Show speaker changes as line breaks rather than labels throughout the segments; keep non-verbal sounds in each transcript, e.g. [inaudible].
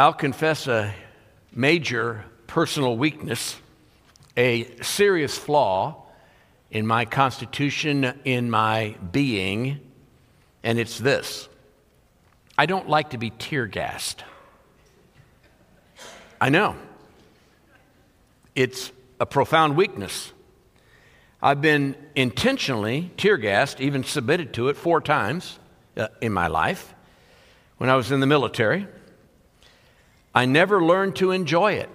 I'll confess a major personal weakness, a serious flaw in my constitution, in my being, and it's this I don't like to be tear gassed. I know. It's a profound weakness. I've been intentionally tear gassed, even submitted to it four times uh, in my life when I was in the military. I never learned to enjoy it.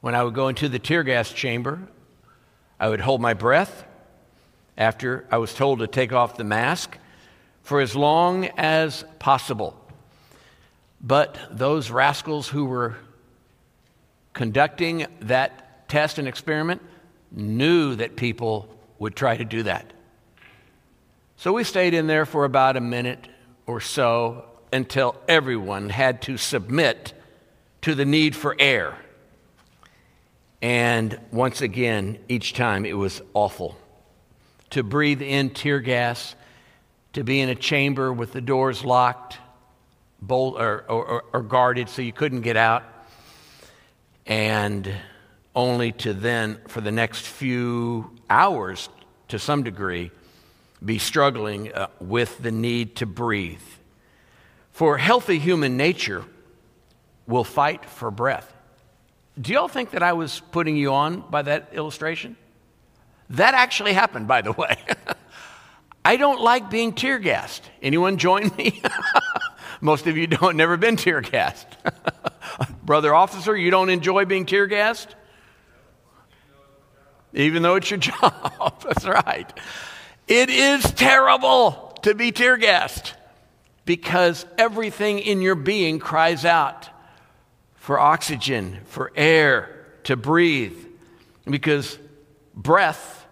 When I would go into the tear gas chamber, I would hold my breath after I was told to take off the mask for as long as possible. But those rascals who were conducting that test and experiment knew that people would try to do that. So we stayed in there for about a minute or so until everyone had to submit to the need for air. And once again, each time it was awful. To breathe in tear gas, to be in a chamber with the doors locked bolt, or, or, or guarded so you couldn't get out, and only to then, for the next few hours to some degree, be struggling uh, with the need to breathe. For healthy human nature will fight for breath. Do y'all think that I was putting you on by that illustration? That actually happened, by the way. [laughs] I don't like being tear gassed. Anyone join me? [laughs] Most of you don't never been tear gassed. [laughs] Brother officer, you don't enjoy being tear gassed? Even though it's your job. That's right. It is terrible to be tear gassed because everything in your being cries out for oxygen, for air to breathe, because breath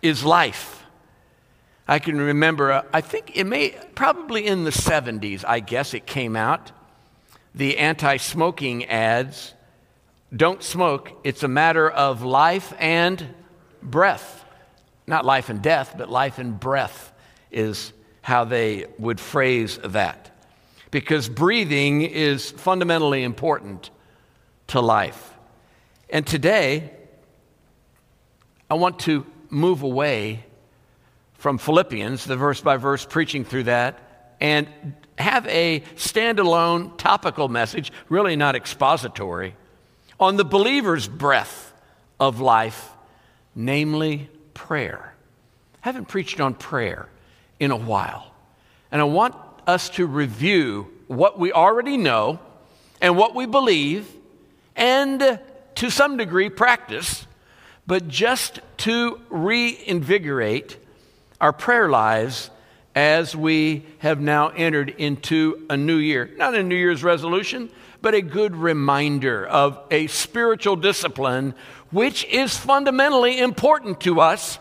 is life. I can remember, uh, I think it may, probably in the 70s, I guess it came out, the anti smoking ads. Don't smoke, it's a matter of life and breath. Not life and death, but life and breath is how they would phrase that because breathing is fundamentally important to life. And today, I want to move away from Philippians, the verse by verse preaching through that, and have a standalone topical message, really not expository, on the believer's breath of life, namely prayer. I haven't preached on prayer in a while. And I want us to review what we already know and what we believe and to some degree practice, but just to reinvigorate our prayer lives as we have now entered into a new year. Not a New Year's resolution, but a good reminder of a spiritual discipline which is fundamentally important to us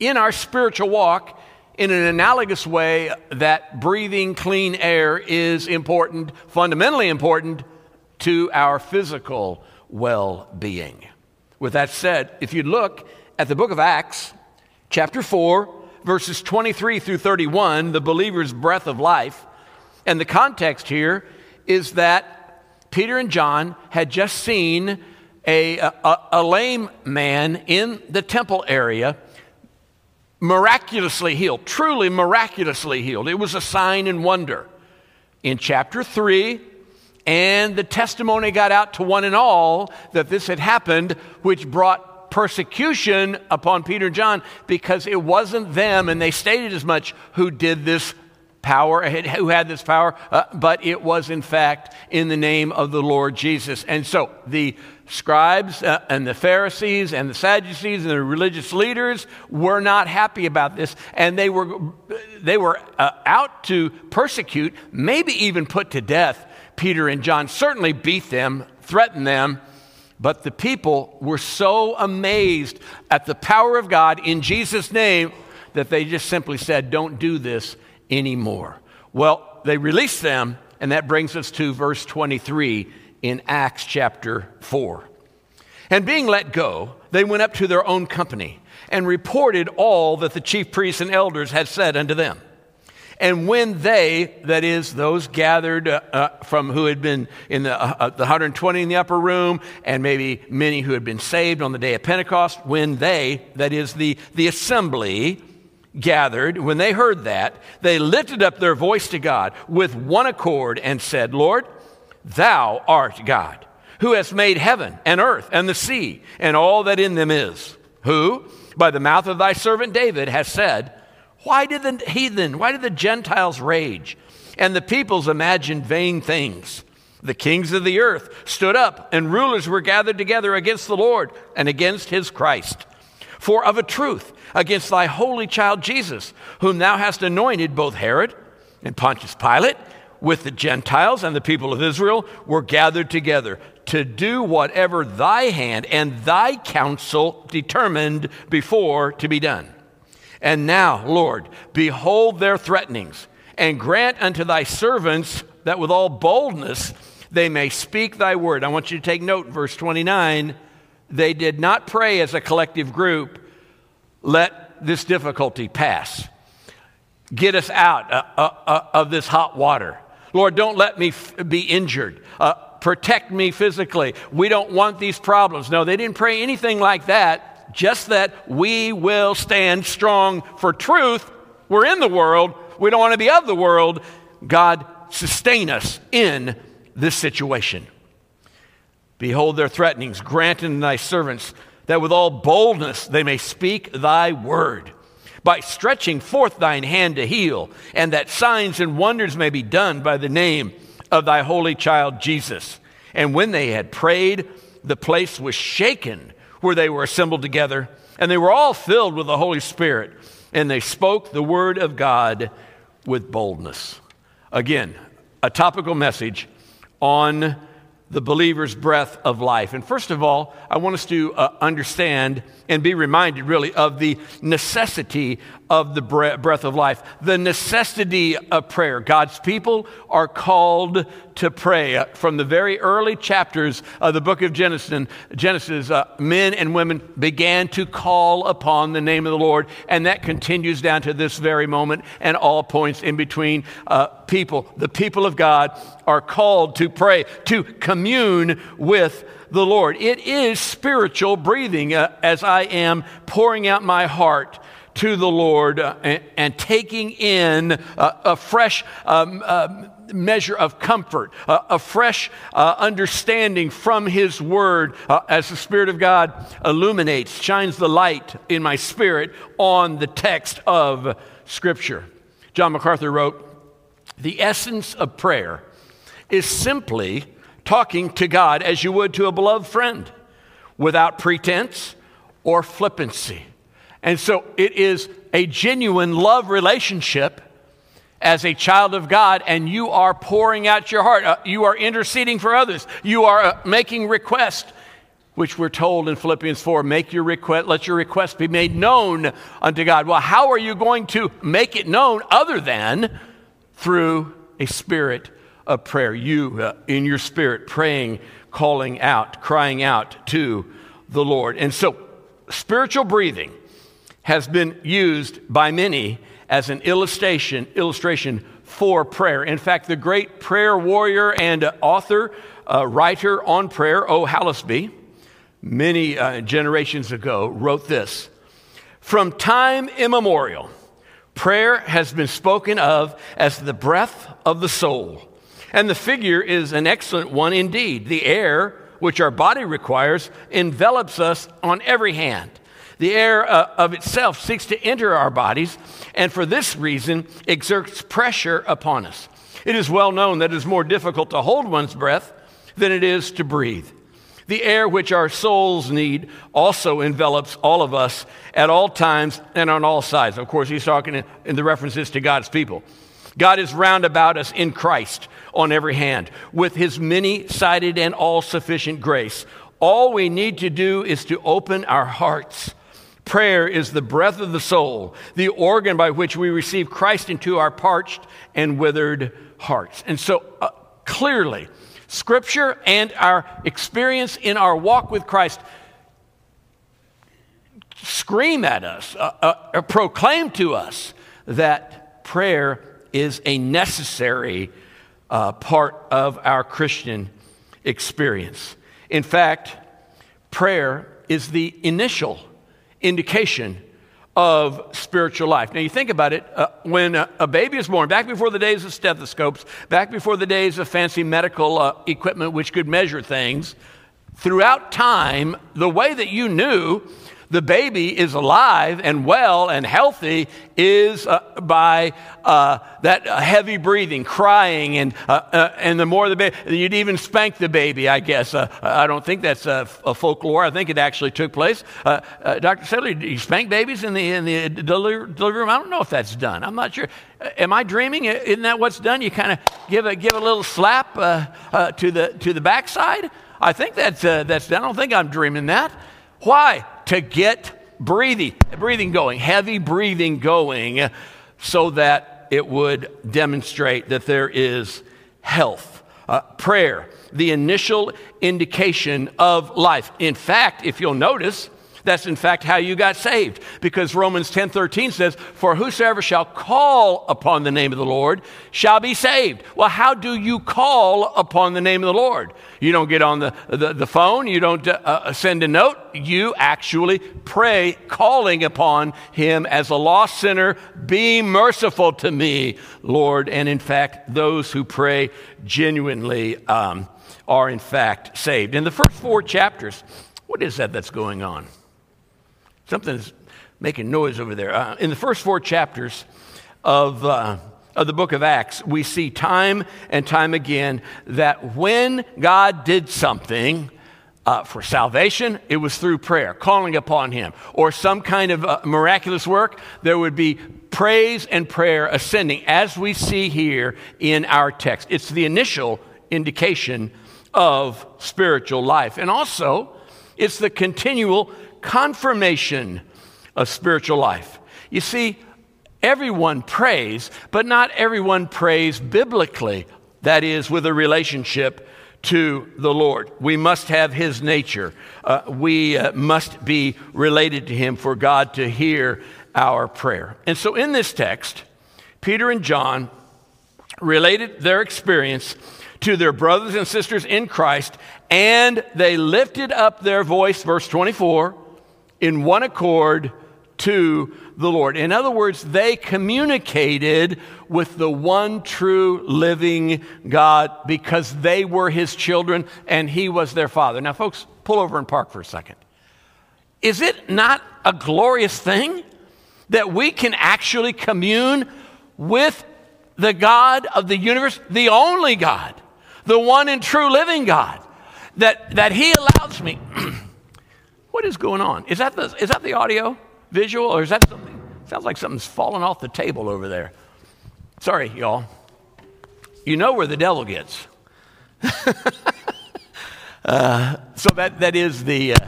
in our spiritual walk in an analogous way that breathing clean air is important, fundamentally important to our physical well being. With that said, if you look at the book of Acts, chapter 4, verses 23 through 31, the believer's breath of life, and the context here is that Peter and John had just seen a, a, a lame man in the temple area miraculously healed, truly miraculously healed. It was a sign and wonder. In chapter 3, and the testimony got out to one and all that this had happened, which brought persecution upon Peter and John because it wasn't them, and they stated as much, who did this power, who had this power, uh, but it was in fact in the name of the Lord Jesus. And so the scribes uh, and the Pharisees and the Sadducees and the religious leaders were not happy about this, and they were, they were uh, out to persecute, maybe even put to death Peter and John, certainly beat them, threatened them. But the people were so amazed at the power of God in Jesus' name that they just simply said, Don't do this anymore. Well, they released them, and that brings us to verse 23 in Acts chapter 4. And being let go, they went up to their own company and reported all that the chief priests and elders had said unto them. And when they, that is, those gathered uh, uh, from who had been in the, uh, uh the 120 in the upper room, and maybe many who had been saved on the day of Pentecost, when they, that is, the, the assembly, gathered, when they heard that, they lifted up their voice to God with one accord and said, Lord, thou art God, who hast made heaven and earth and the sea and all that in them is, who, by the mouth of thy servant David, has said, why did the heathen, why did the Gentiles rage and the peoples imagine vain things? The kings of the earth stood up, and rulers were gathered together against the Lord and against his Christ. For of a truth, against thy holy child Jesus, whom thou hast anointed, both Herod and Pontius Pilate, with the Gentiles and the people of Israel, were gathered together to do whatever thy hand and thy counsel determined before to be done. And now, Lord, behold their threatenings, and grant unto thy servants that with all boldness they may speak thy word. I want you to take note, verse 29. They did not pray as a collective group, let this difficulty pass. Get us out uh, uh, uh, of this hot water. Lord, don't let me f- be injured. Uh, protect me physically. We don't want these problems. No, they didn't pray anything like that just that we will stand strong for truth. We're in the world, we don't want to be of the world. God, sustain us in this situation. Behold their threatenings, grant unto thy servants that with all boldness they may speak thy word, by stretching forth thine hand to heal, and that signs and wonders may be done by the name of thy holy child Jesus. And when they had prayed, the place was shaken where they were assembled together, and they were all filled with the Holy Spirit, and they spoke the word of God with boldness. Again, a topical message on the believer's breath of life. And first of all, I want us to uh, understand and be reminded really of the necessity of the breath of life, the necessity of prayer. God's people are called to pray. From the very early chapters of the book of Genesis, Genesis uh, men and women began to call upon the name of the Lord, and that continues down to this very moment and all points in between. Uh, people, the people of God, are called to pray, to commune with the Lord. It is spiritual breathing uh, as I am pouring out my heart to the Lord uh, and, and, taking in uh, a fresh um, uh, measure of comfort, uh, a fresh uh, understanding from His Word uh, as the Spirit of God illuminates, shines the light in my spirit on the text of Scripture. John MacArthur wrote, The essence of prayer is simply talking to God as you would to a beloved friend without pretense or flippancy. And so it is a genuine love relationship as a child of God, and you are pouring out your heart. Uh, you are interceding for others. You are uh, making requests, which we're told in Philippians 4 make your request, let your request be made known unto God. Well, how are you going to make it known other than through a spirit of prayer? You, uh, in your spirit, praying, calling out, crying out to the Lord. And so, spiritual breathing has been used by many as an illustration, illustration for prayer. In fact, the great prayer warrior and author, uh, writer on prayer, O. Hallesby, many uh, generations ago, wrote this From time immemorial, prayer has been spoken of as the breath of the soul. And the figure is an excellent one indeed. The air, which our body requires, envelops us on every hand. The air uh, of itself seeks to enter our bodies, and for this reason exerts pressure upon us. It is well known that it is more difficult to hold one's breath than it is to breathe. The air which our souls need also envelops all of us at all times and on all sides. Of course, he's talking in the references to God's people. God is round about us in Christ on every hand with his many sided and all sufficient grace. All we need to do is to open our hearts Prayer is the breath of the soul, the organ by which we receive Christ into our parched and withered hearts. And so, uh, clearly, Scripture and our experience in our walk with Christ scream at us, uh, uh, proclaim to us that prayer is a necessary uh, part of our Christian experience. In fact, prayer is the initial indication of spiritual life. Now, you think about it, uh, when a, a, baby is born, back before the days of stethoscopes, back before the days of fancy medical uh, equipment which could measure things, throughout time, the way that you knew the baby is alive and well and healthy is uh, by uh, that heavy breathing, crying, and, uh, uh and the more the baby, you'd even spank the baby, I guess. Uh, I don't think that's a, a, folklore. I think it actually took place. Uh, Dr. Sedley, do you spank babies in the, in the delivery, delivery room? I don't know if that's done. I'm not sure. Am I dreaming? Isn't that what's done? You kind of give a, give a little slap to, the, to the backside? I think that's, that's done. I don't think I'm dreaming that. Why? To get breathing, breathing going, heavy breathing going, so that it would demonstrate that there is health. Uh, prayer, the initial indication of life. In fact, if you'll notice, that's in fact how you got saved. Because Romans 10 13 says, For whosoever shall call upon the name of the Lord shall be saved. Well, how do you call upon the name of the Lord? You don't get on the, the, the phone, you don't uh, uh send a note, you actually pray, calling upon Him as a lost sinner, be merciful to me, Lord. And in fact, those who pray genuinely um, are in fact saved. In the first four chapters, what is that that's going on? Something's making noise over there. Uh, in the first four chapters of, uh, of the book of Acts, we see time and time again that when God did something, uh, for salvation, it was through prayer, calling upon Him, or some kind of uh, miraculous work, there would be praise and prayer ascending, as we see here in our text. It's the initial indication of spiritual life. And also, it's the continual confirmation of spiritual life. You see, everyone prays, but not everyone prays biblically, that is, with a relationship to the Lord. We must have His nature. Uh, we uh, must be related to Him for God to hear our prayer. And so in this text, Peter and John related their experience to their brothers and sisters in Christ, and they lifted up their voice, verse 24 in one accord to the Lord. In other words, they communicated with the one true living God because they were his children and he was their father. Now, folks, pull over and park for a second. Is it not a glorious thing that we can actually commune with the God of the universe, the only God, the one and true living God, that, that he allows me? [clears throat] What is going on? Is that the, is that the audio visual or is that something? Sounds like something's falling off the table over there. Sorry, y'all. You know where the devil gets. [laughs] uh, so that, that is the. Uh,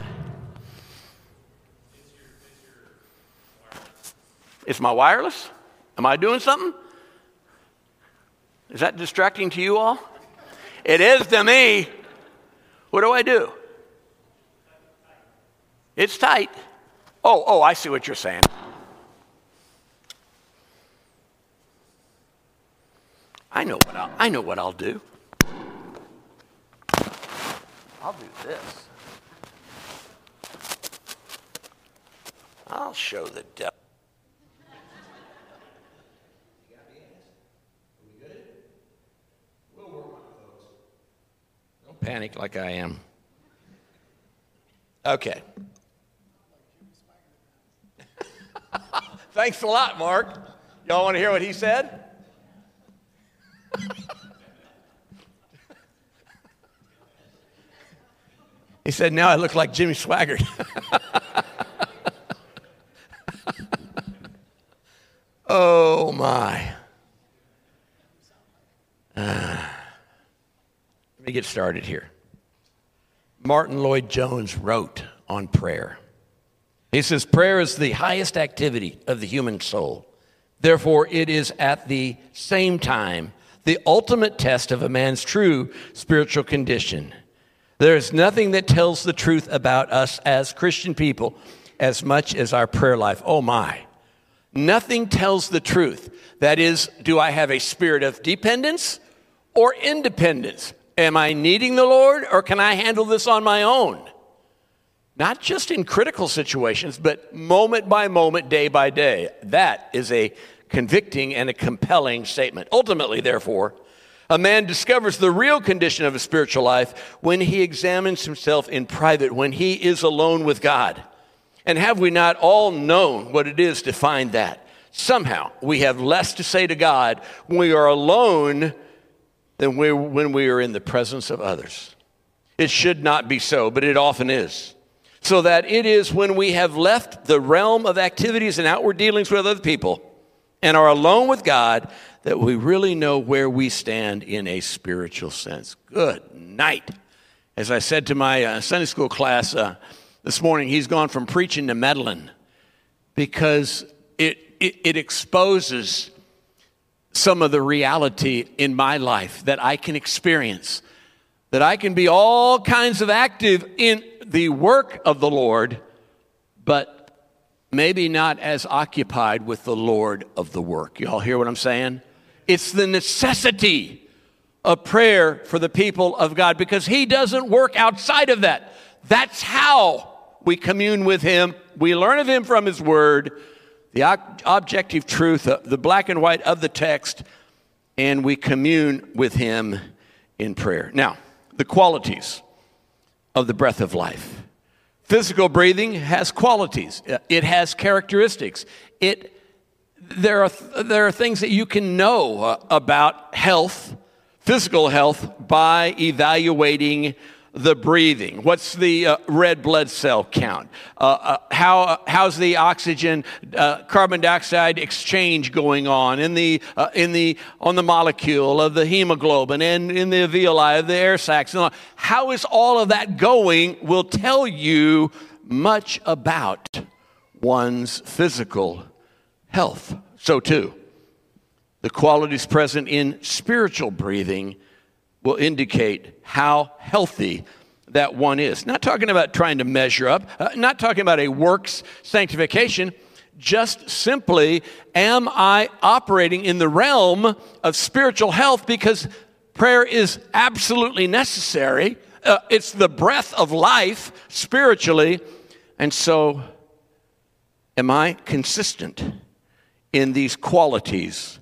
it's my wireless? Am I doing something? Is that distracting to you all? It is to me. What do I do? It's tight. Oh, oh, I see what you're saying. I know what I'll, I know what I'll do. I'll do this. I'll show the devil. Don't panic like I am. Okay. Thanks a lot, Mark. Y'all want to hear what he said? [laughs] he said, Now I look like Jimmy Swaggart. [laughs] oh, my. Uh, let me get started here. Martyn Lloyd-Jones wrote on prayer. He says, Prayer is the highest activity of the human soul. Therefore, it is at the same time the ultimate test of a man's true spiritual condition. There is nothing that tells the truth about us as Christian people as much as our prayer life. Oh my. Nothing tells the truth. That is, do I have a spirit of dependence or independence? Am I needing the Lord or can I handle this on my own? Not just in critical situations, but moment by moment, day by day. That is a convicting and a compelling statement. Ultimately, therefore, a man discovers the real condition of his spiritual life when he examines himself in private, when he is alone with God. And have we not all known what it is to find that? Somehow we have less to say to God when we are alone than when we are in the presence of others. It should not be so, but it often is. So that it is when we have left the realm of activities and outward dealings with other people and are alone with God that we really know where we stand in a spiritual sense. Good night. As I said to my uh, Sunday school class uh, this morning, he's gone from preaching to meddling because it, it, it exposes some of the reality in my life that I can experience. That I can be all kinds of active in the work of the Lord, but maybe not as occupied with the Lord of the work. You all hear what I'm saying? It's the necessity of prayer for the people of God because He doesn't work outside of that. That's how we commune with Him. We learn of Him from His Word, the objective truth, uh, the black and white of the text, and we commune with Him in prayer. Now, the qualities of the breath of life. Physical breathing has qualities, it has characteristics. It, there, are, there are things that you can know uh, about health, physical health, by evaluating the breathing? What's the uh, red blood cell count? Uh, uh, how, how's the oxygen uh, carbon dioxide exchange going on in the, uh, in the, on the molecule of the hemoglobin and in the alveoli of the air sacs? How is all of that going will tell you much about one's physical health. So, too, the qualities present in spiritual breathing will indicate how healthy that one is. Not talking about trying to measure up, uh, not talking about a works sanctification, just simply, am I operating in the realm of spiritual health because prayer is absolutely necessary? Uh, it's the breath of life spiritually. And so, am I consistent in these qualities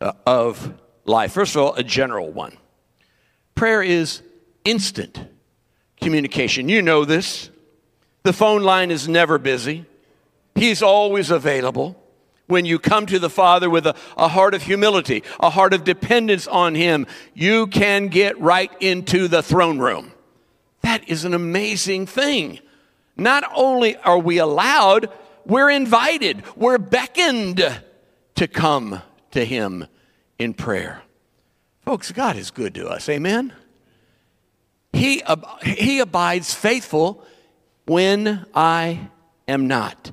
uh, of life? First of all, a general one. Prayer is instant communication. You know this. The phone line is never busy, He's always available. When you come to the Father with a, a heart of humility, a heart of dependence on Him, you can get right into the throne room. That is an amazing thing. Not only are we allowed, we're invited, we're beckoned to come to Him in prayer. Folks, God is good to us. Amen? He, he abides faithful when I am not.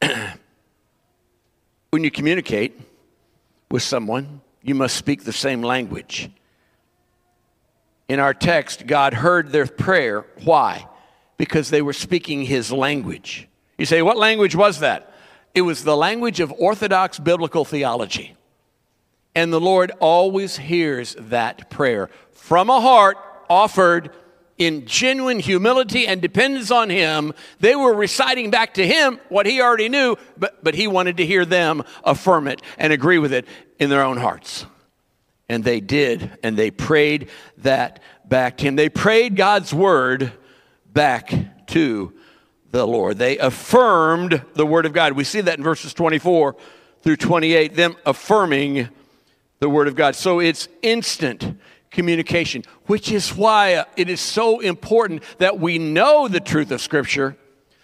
[clears throat] when you communicate with someone, you must speak the same language. In our text, God heard their prayer. Why? Because they were speaking his language. You say, what language was that? It was the language of Orthodox biblical theology. And the Lord always hears that prayer from a heart offered in genuine humility and dependence on Him. They were reciting back to Him what He already knew, but, but He wanted to hear them affirm it and agree with it in their own hearts. And they did, and they prayed that back to Him. They prayed God's word back to the Lord. They affirmed the Word of God. We see that in verses 24 through 28, them affirming the Word of God. So it's instant communication, which is why it is so important that we know the truth of Scripture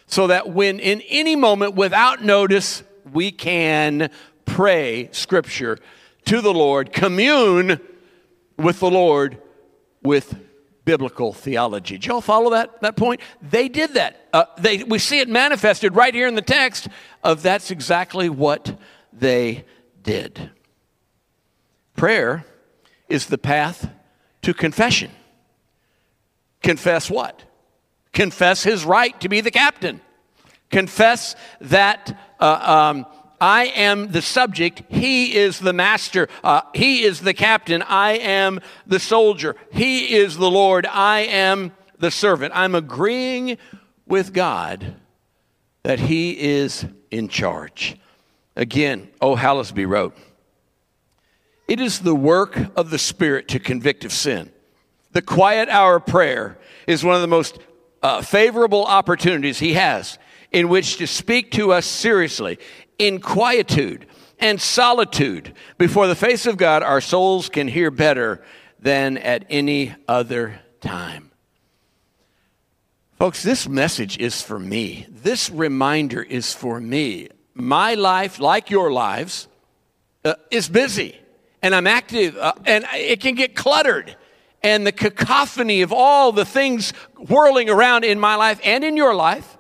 so that when in any moment without notice we can pray Scripture to the Lord, commune with the Lord with biblical theology. Did y'all follow that, that point? They did that. Uh, they, we see it manifested right here in the text of that's exactly what they did. Prayer is the path to confession. Confess what? Confess his right to be the captain. Confess that uh, um, I am the subject, he is the master, uh, he is the captain, I am the soldier, he is the Lord, I am the servant. I'm agreeing with God that he is in charge. Again, O. Hallesby wrote, It is the work of the Spirit to convict of sin. The quiet hour prayer is one of the most uh, favorable opportunities he has in which to speak to us seriously in quietude and solitude before the face of God. Our souls can hear better than at any other time. Folks, this message is for me. This reminder is for me. My life, like your lives, uh, is busy and I'm active uh, and it can get cluttered and the cacophony of all the things whirling around in my life and in your life,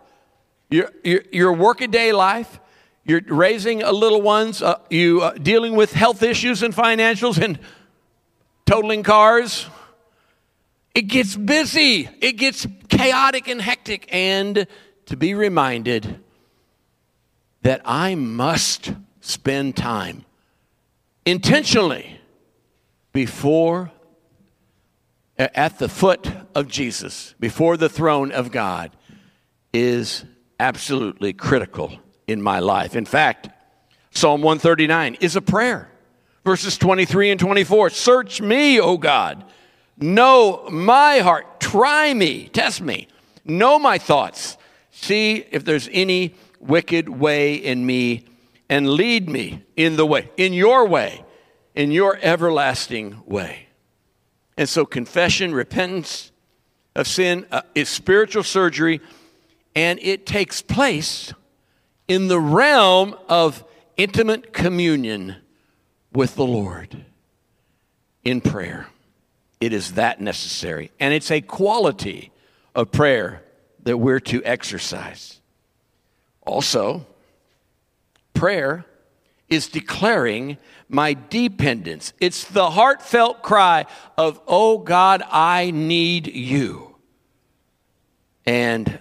your, your, your workaday life, you're raising a little ones, uh, you uh, dealing with health issues and financials and totaling cars. It gets busy, it gets chaotic and hectic, and to be reminded that I must spend time intentionally before uh, at the foot of Jesus, before the throne of God, is absolutely critical in my life. In fact, Psalm 139 is a prayer. Verses 23 and 24 Search me, O God. Know my heart. Try me. Test me. Know my thoughts. See if there's any wicked way in me and lead me in the way, in your way, in your everlasting way. And so, confession, repentance of sin uh, is spiritual surgery, and it takes place in the realm of intimate communion with the Lord in prayer. It is that necessary. And it's a quality of prayer that we're to exercise. Also, prayer is declaring my dependence. It's the heartfelt cry of, Oh God, I need you. And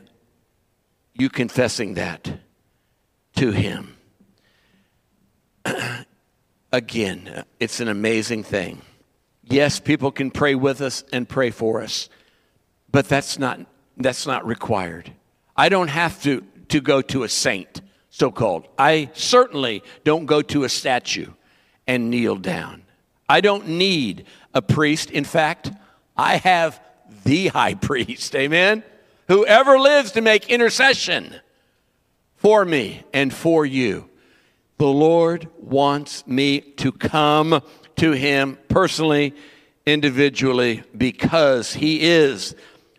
you confessing that to Him. [clears throat] Again, it's an amazing thing. Yes, people can pray with us and pray for us, but that's not, that's not required. I don't have to, to go to a saint so called. I certainly don't go to a statue and kneel down. I don't need a priest. In fact, I have the high [laughs] priest, amen, whoever lives to make intercession for me and for you. The Lord wants me to come to Him personally, individually, because He is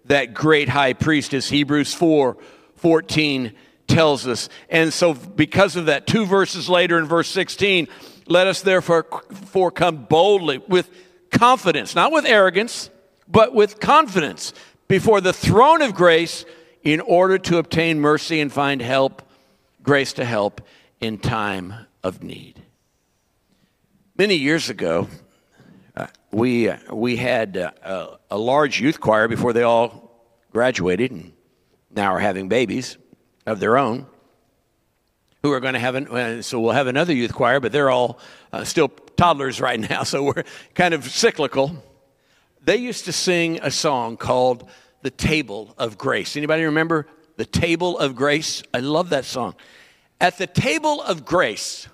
that great high priest, as Hebrews 4 14 tells us. And so, because of that, two verses later in verse 16, let us therefore for come boldly with confidence, not with arrogance, but with confidence before the throne of grace in order to obtain mercy and find help, grace to help in time of need. Many years ago, uh, we, uh, we had uh, a large youth choir before they all graduated and now are having babies of their own who are going to have an, uh, so we'll have another youth choir but they're all uh, still toddlers right now [laughs] so we're kind of cyclical. They used to sing a song called the table of grace. Anybody remember the table of grace? I love that song. At the table of grace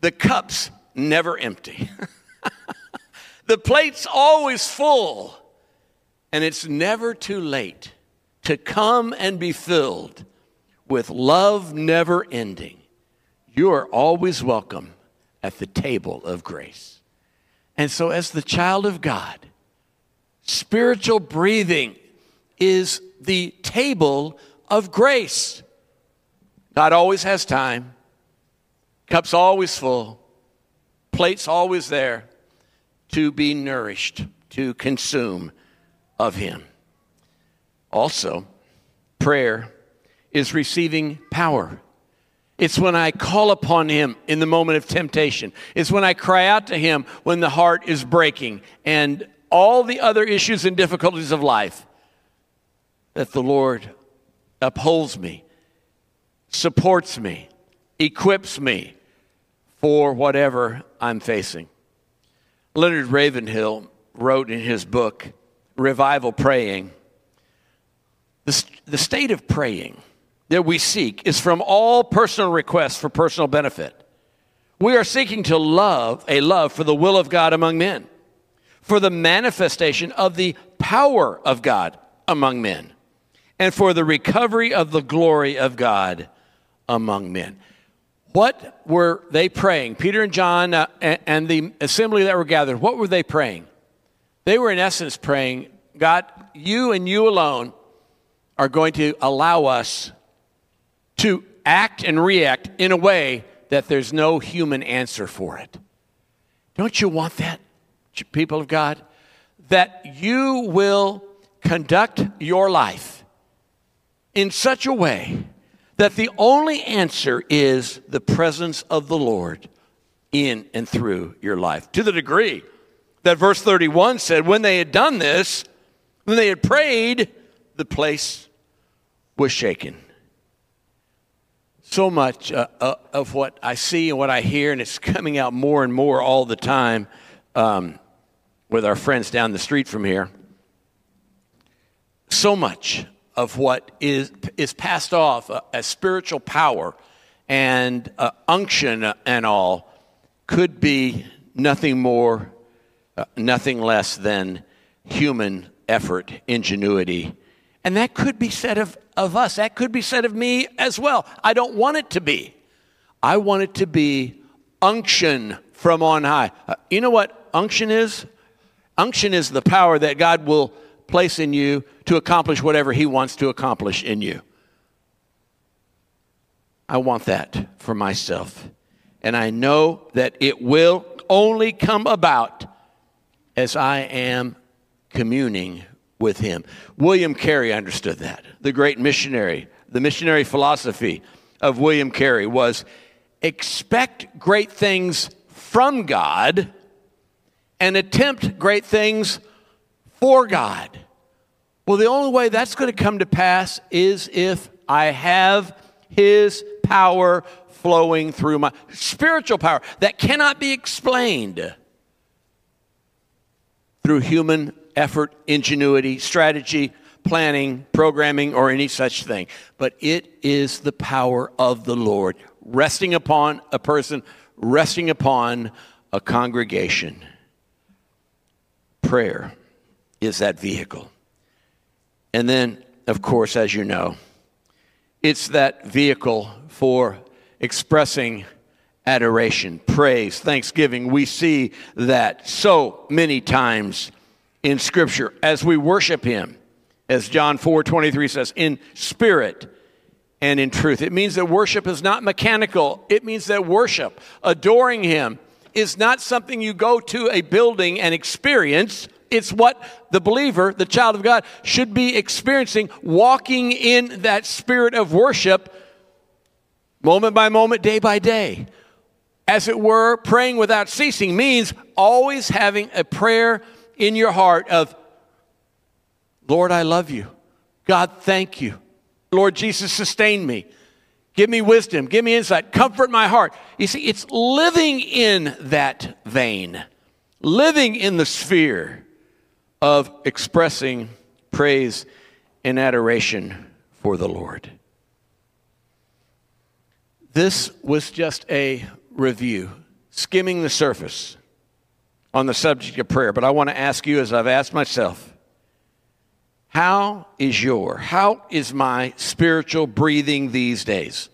the cups never empty. [laughs] The plate's always full and it's never too late to come and be filled with love never ending, you are always welcome at the table of grace. And so, as the child of God, spiritual breathing is the table of grace. God always has time, cup's always full, plate's always there to be nourished, to consume of Him. Also, prayer is receiving power. It's when I call upon Him in the moment of temptation. It's when I cry out to Him when the heart is breaking and all the other issues and difficulties of life that the Lord upholds me supports me, equips me for whatever I'm facing. Leonard Ravenhill wrote in his book, Revival Praying, the, the state of praying that we seek is from all personal requests for personal benefit. We are seeking to love, a love for the will of God among men, for the manifestation of the power of God among men, and for the recovery of the glory of God among men. What were they praying? Peter and John uh, and, and the assembly that were gathered, what were they praying? They were, in essence, praying, God, you and you alone are going to allow us to act and react in a way that there's no human answer for it. Don't you want that, people of God? That you will conduct your life in such a way that the only answer is the presence of the Lord in and through your life. To the degree that verse 31 said, when they had done this, when they had prayed, the place was shaken. So much uh, uh, of what I see and what I hear, and it's [laughs] coming out more and more all the time um, with our friends down the street from here. So much of what is, is passed off uh, as spiritual power and uh, unction and all could be nothing more, uh, nothing less than human effort, ingenuity. And that could be said of, of us. That could be said of me as well. I don't want it to be. I want it to be unction from on high. Uh, you know what unction is? Unction is the power that God will place in you to accomplish whatever He wants to accomplish in you. I want that for myself. And I know that it will only come about as I am communing with Him. William Carey understood that. The great missionary, the missionary philosophy of William Carey was expect great things from God and attempt great things for God. Well, the only way that's going to come to pass is if I have His power flowing through my spiritual power that cannot be explained through human effort, ingenuity, strategy, planning, programming, or any such thing. But it is the power of the Lord resting upon a person, resting upon a congregation. Prayer is that vehicle. And then, of course, as you know, it's that vehicle for expressing adoration, praise, thanksgiving. We see that so many times in Scripture as we worship Him, as John 4 23 says, in spirit and in truth. It means that worship is not mechanical, it means that worship, adoring Him, is not something you go to a building and experience. It's what the believer, the child of God, should be experiencing, walking in that spirit of worship moment by moment, day by day. As it were, praying without ceasing means always having a prayer in your heart of, Lord, I love you. God, thank you. Lord Jesus, sustain me. Give me wisdom. Give me insight. Comfort my heart. You see, it's living in that vein, living in the sphere of expressing praise and adoration for the Lord. This was just a review, skimming the surface on the subject of prayer, but I want to ask you, as I've asked myself, how is your, how is my spiritual breathing these days?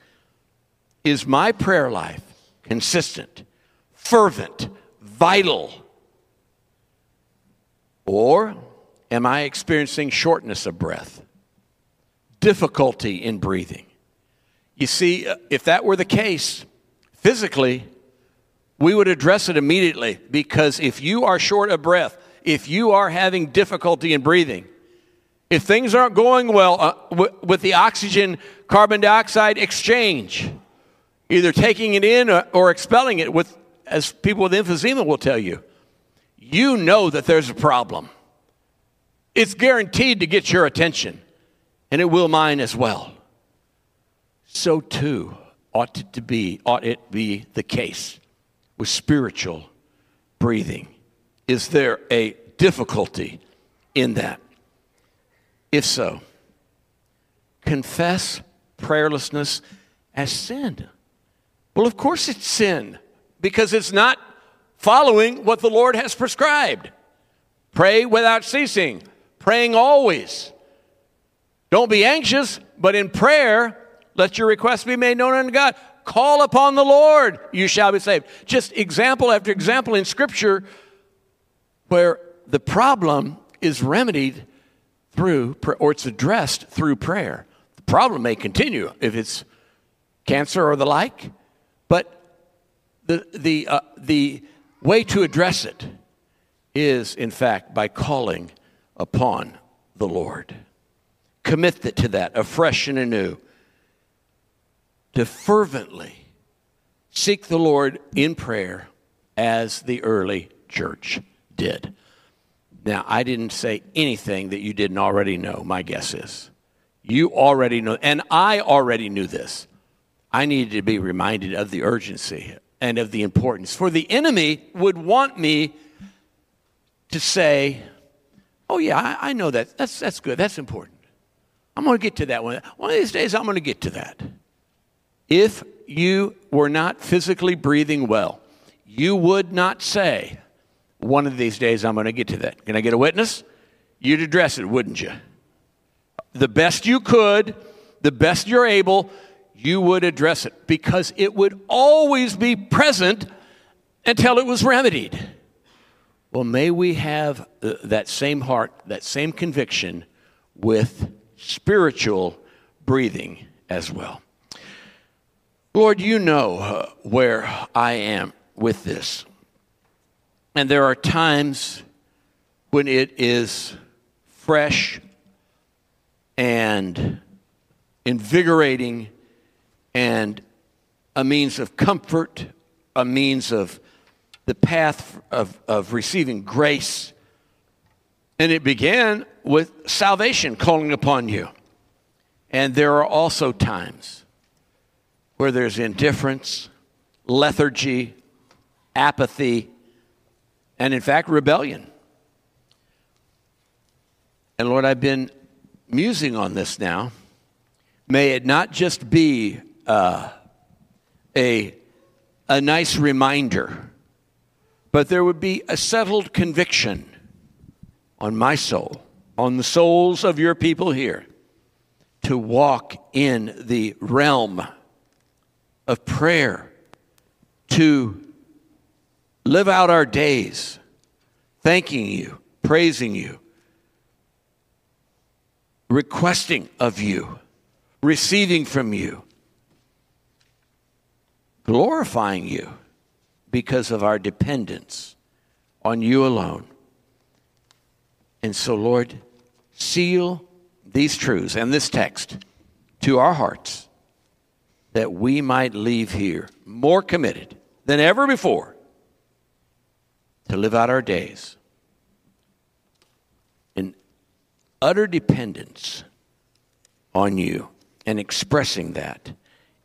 Is my prayer life consistent, fervent, vital? Or am I experiencing shortness of breath, difficulty in breathing? You see, if that were the case, physically, we would address it immediately because if you are short of breath, if you are having difficulty in breathing, if things aren't going well uh, w- with the oxygen carbon dioxide exchange, either taking it in or, or expelling it, with, as people with emphysema will tell you, you know that there's a problem. It's guaranteed to get your attention, and it will mine as well. so too ought it to be, ought it be the case with spiritual breathing. Is there a difficulty in that? If so, confess prayerlessness as sin. Well, of course it's sin because it's not following what the Lord has prescribed. Pray without ceasing, praying always. Don't be anxious, but in prayer, let your requests be made known unto God. Call upon the Lord, you shall be saved. Just example after example in Scripture where the problem is remedied through, or it's addressed through prayer. The problem may continue if it's cancer or the like, but the, the, uh, the way to address it is, in fact, by calling upon the Lord. Commit to that afresh and anew. To fervently seek the Lord in prayer as the early church did. Now, I didn't say anything that you didn't already know, my guess is. You already know, and I already knew this. I needed to be reminded of the urgency and of the importance. For the enemy would want me to say, Oh, yeah, I, I know that. That's, that's good. That's important. I'm going to get to that one. One of these days, I'm going to get to that. If you were not physically breathing well, you would not say, One of these days, I'm going to get to that. Can I get a witness? You'd address it, wouldn't you? The best you could, the best you're able, you would address it because it would always be present until it was remedied. Well, may we have uh, that same heart, that same conviction with spiritual breathing as well. Lord, you know uh, where I am with this. And there are times when it is fresh and invigorating and a means of comfort, a means of the path of, of receiving grace. And it began with salvation calling upon you. And there are also times where there's indifference, lethargy, apathy, and in fact, rebellion. And Lord, I've been musing on this now. May it not just be uh, a, a nice reminder, but there would be a settled conviction on my soul, on the souls of your people here, to walk in the realm of prayer, to live out our days thanking you, praising you, requesting of you, receiving from you glorifying you because of our dependence on you alone. And so, Lord, seal these truths and this text to our hearts that we might leave here more committed than ever before to live out our days in utter dependence on you and expressing that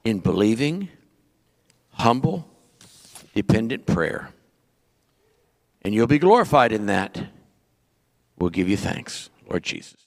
in believing humble, dependent prayer. And you'll be glorified in that. We'll give you thanks, Lord Jesus.